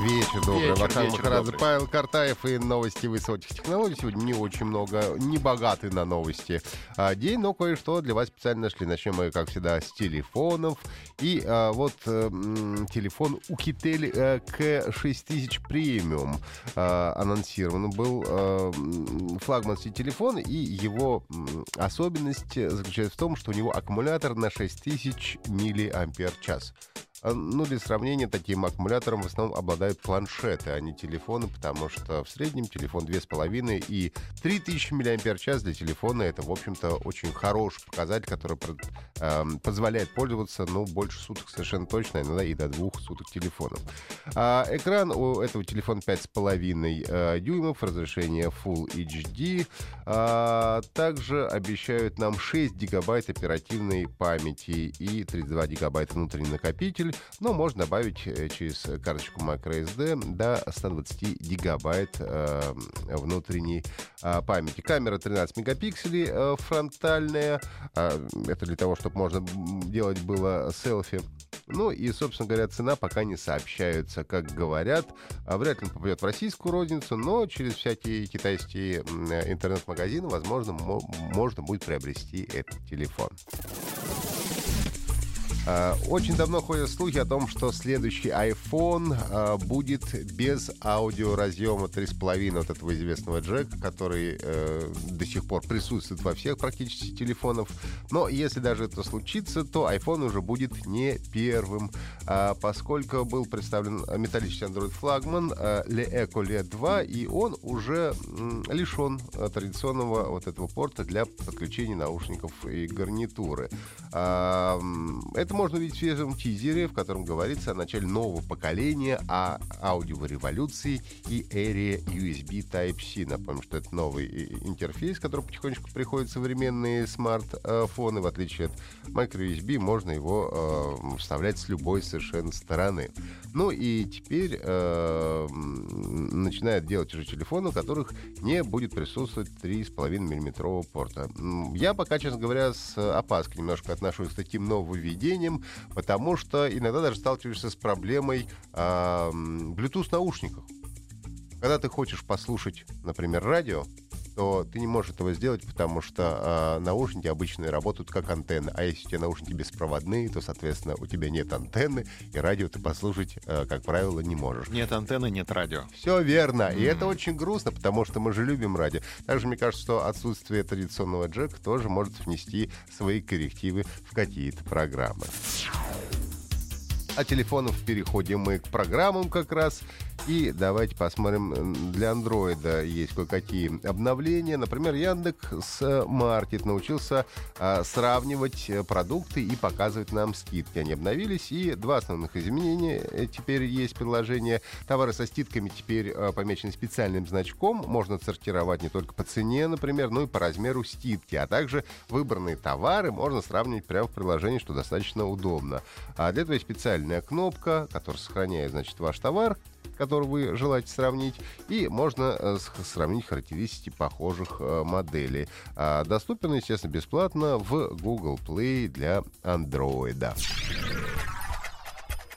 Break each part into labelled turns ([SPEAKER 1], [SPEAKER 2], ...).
[SPEAKER 1] Вечер добрый.
[SPEAKER 2] Вечер,
[SPEAKER 1] Вахан
[SPEAKER 2] вечер
[SPEAKER 1] Махарадзе,
[SPEAKER 2] добрый.
[SPEAKER 1] Павел Картаев и новости высоких технологий. Сегодня не очень много, не богаты на новости а, день, но кое-что для вас специально нашли. Начнем мы, как всегда, с телефонов. И а, вот э, м, телефон Ukitel э, K6000 Premium а, анонсирован был. м, флагманский телефон, и его особенность заключается в том, что у него аккумулятор на 6000 миллиампер-час. А, Ну, для сравнения, таким аккумулятором в основном обладают планшеты, а не телефоны, потому что в среднем телефон 2,5 и 3000 мАч для телефона это, в общем-то, очень хороший показатель, который эм, позволяет пользоваться, ну, больше суток совершенно точно, иногда и до двух суток телефоном. А экран у этого телефона 5,5 э, дюймов, разрешение Full HD. А, также обещают нам 6 гигабайт оперативной памяти и 32 гигабайта внутренний накопитель, но можно добавить э, через карточку microSD до 120 гигабайт э, внутренней памяти. Камера 13 мегапикселей э, фронтальная. Это для того, чтобы можно делать было селфи. Ну и, собственно говоря, цена пока не сообщается, как говорят. А Вряд ли он попадет в российскую розницу, но через всякие китайские э, интернет-магазины, возможно, мо- можно будет приобрести этот телефон. А, Очень давно ходят слухи о том, что следующий iPhone а, будет без аудиоразъема 3.5 вот этого известного джека, который э, до сих пор присутствует во всех практически телефонах. Но если даже это случится, то iPhone уже будет не первым, поскольку был представлен металлический Android флагман э, Le Eco Le 2, и он уже лишен э, традиционного вот этого порта для подключения наушников и гарнитуры. М, Это можно увидеть в свежем тизере, в котором говорится о начале нового поколения, о аудиореволюции и эре USB Type-C. Напомню, что это новый и- интерфейс, который потихонечку приходит в современные смартфоны. В отличие от microUSB, можно его э, вставлять с любой совершенно стороны. Ну и теперь э, начинают делать уже телефоны, у которых не будет присутствовать 3,5 миллиметрового порта. Я пока, честно говоря, с опаской немножко отношусь к таким нововведениям, потому что иногда даже сталкиваешься с проблемой Bluetooth-наушников. Когда ты хочешь послушать, например, радио, то ты не можешь этого сделать, потому что а, наушники обычные работают как антенны. А если у тебя наушники беспроводные, то, соответственно, у тебя нет антенны, и радио ты послушать, а, как правило, не можешь.
[SPEAKER 2] Нет антенны, нет радио.
[SPEAKER 1] Все верно. И это очень грустно, потому что мы же любим радио. Также мне кажется, что отсутствие традиционного джека тоже может внести свои коррективы в какие-то программы. От телефонов переходим мы к программам как раз. И давайте посмотрим, для андроида есть кое-какие обновления. Например, Яндекс Маркет научился а, сравнивать продукты и показывать нам скидки. Они обновились, и два основных изменения э, теперь есть приложение. Товары со скидками теперь э, помечены специальным значком. Можно сортировать не только по цене, например, но и по размеру скидки. А также выбранные товары можно сравнивать прямо в приложении, что достаточно удобно. А для этого есть специальная кнопка, которая сохраняет, значит, ваш товар, который вы желаете сравнить, и можно э, сравнить характеристики похожих э, моделей. А, Доступен, естественно, бесплатно в Google Play для Android.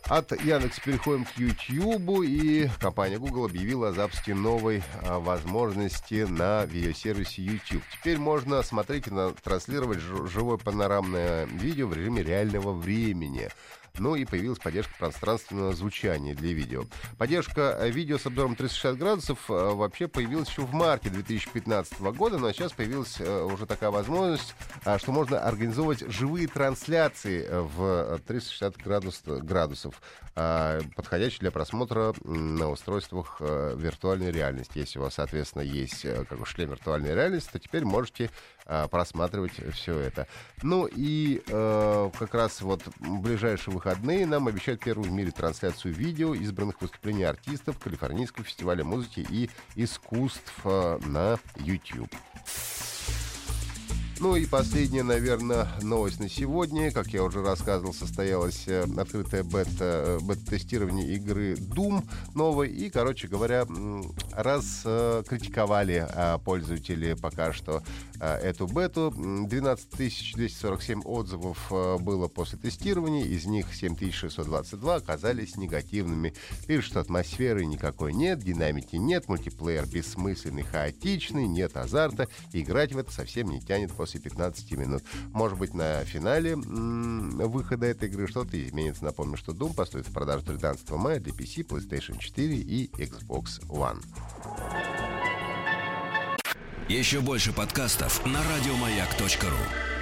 [SPEAKER 1] От Яндекса переходим к YouTube, и компания Google объявила о запуске новой а, возможности на видеосервисе YouTube. Теперь можно смотреть и транслировать жи- живое панорамное видео в режиме реального времени. Ну и появилась поддержка пространственного звучания для видео. Поддержка э, видео с обзором 360 градусов э, вообще появилась еще в марте 2015 года, но сейчас появилась э, уже такая возможность, что можно организовывать живые трансляции в 360 градус, градусов, подходящие для просмотра на устройствах виртуальной реальности. Если у вас, соответственно, есть как бы шлем виртуальной реальности, то теперь можете а, просматривать все это. Ну и э, как раз вот в ближайшие выходные нам обещают первую в мире трансляцию видео избранных выступлений артистов Калифорнийского фестиваля музыки и искусств э, на YouTube. Ну и последняя, наверное, новость на сегодня. Как я уже рассказывал, состоялось э, открытое бета, э, бета-тестирование игры Doom новой. И, короче говоря, раз э, критиковали пользователи пока что эту бету. 12 247 отзывов было после тестирования. Из них 7622 оказались негативными. Пишут, что атмосферы никакой нет, динамики нет, мультиплеер бессмысленный, хаотичный, нет азарта. Играть в это совсем не тянет после после 15 минут. Может быть, на финале выхода этой игры что-то изменится. Напомню, что Doom поступит в продажу 13 мая для PC, PlayStation 4 и Xbox One.
[SPEAKER 3] Еще больше подкастов на радиомаяк.ру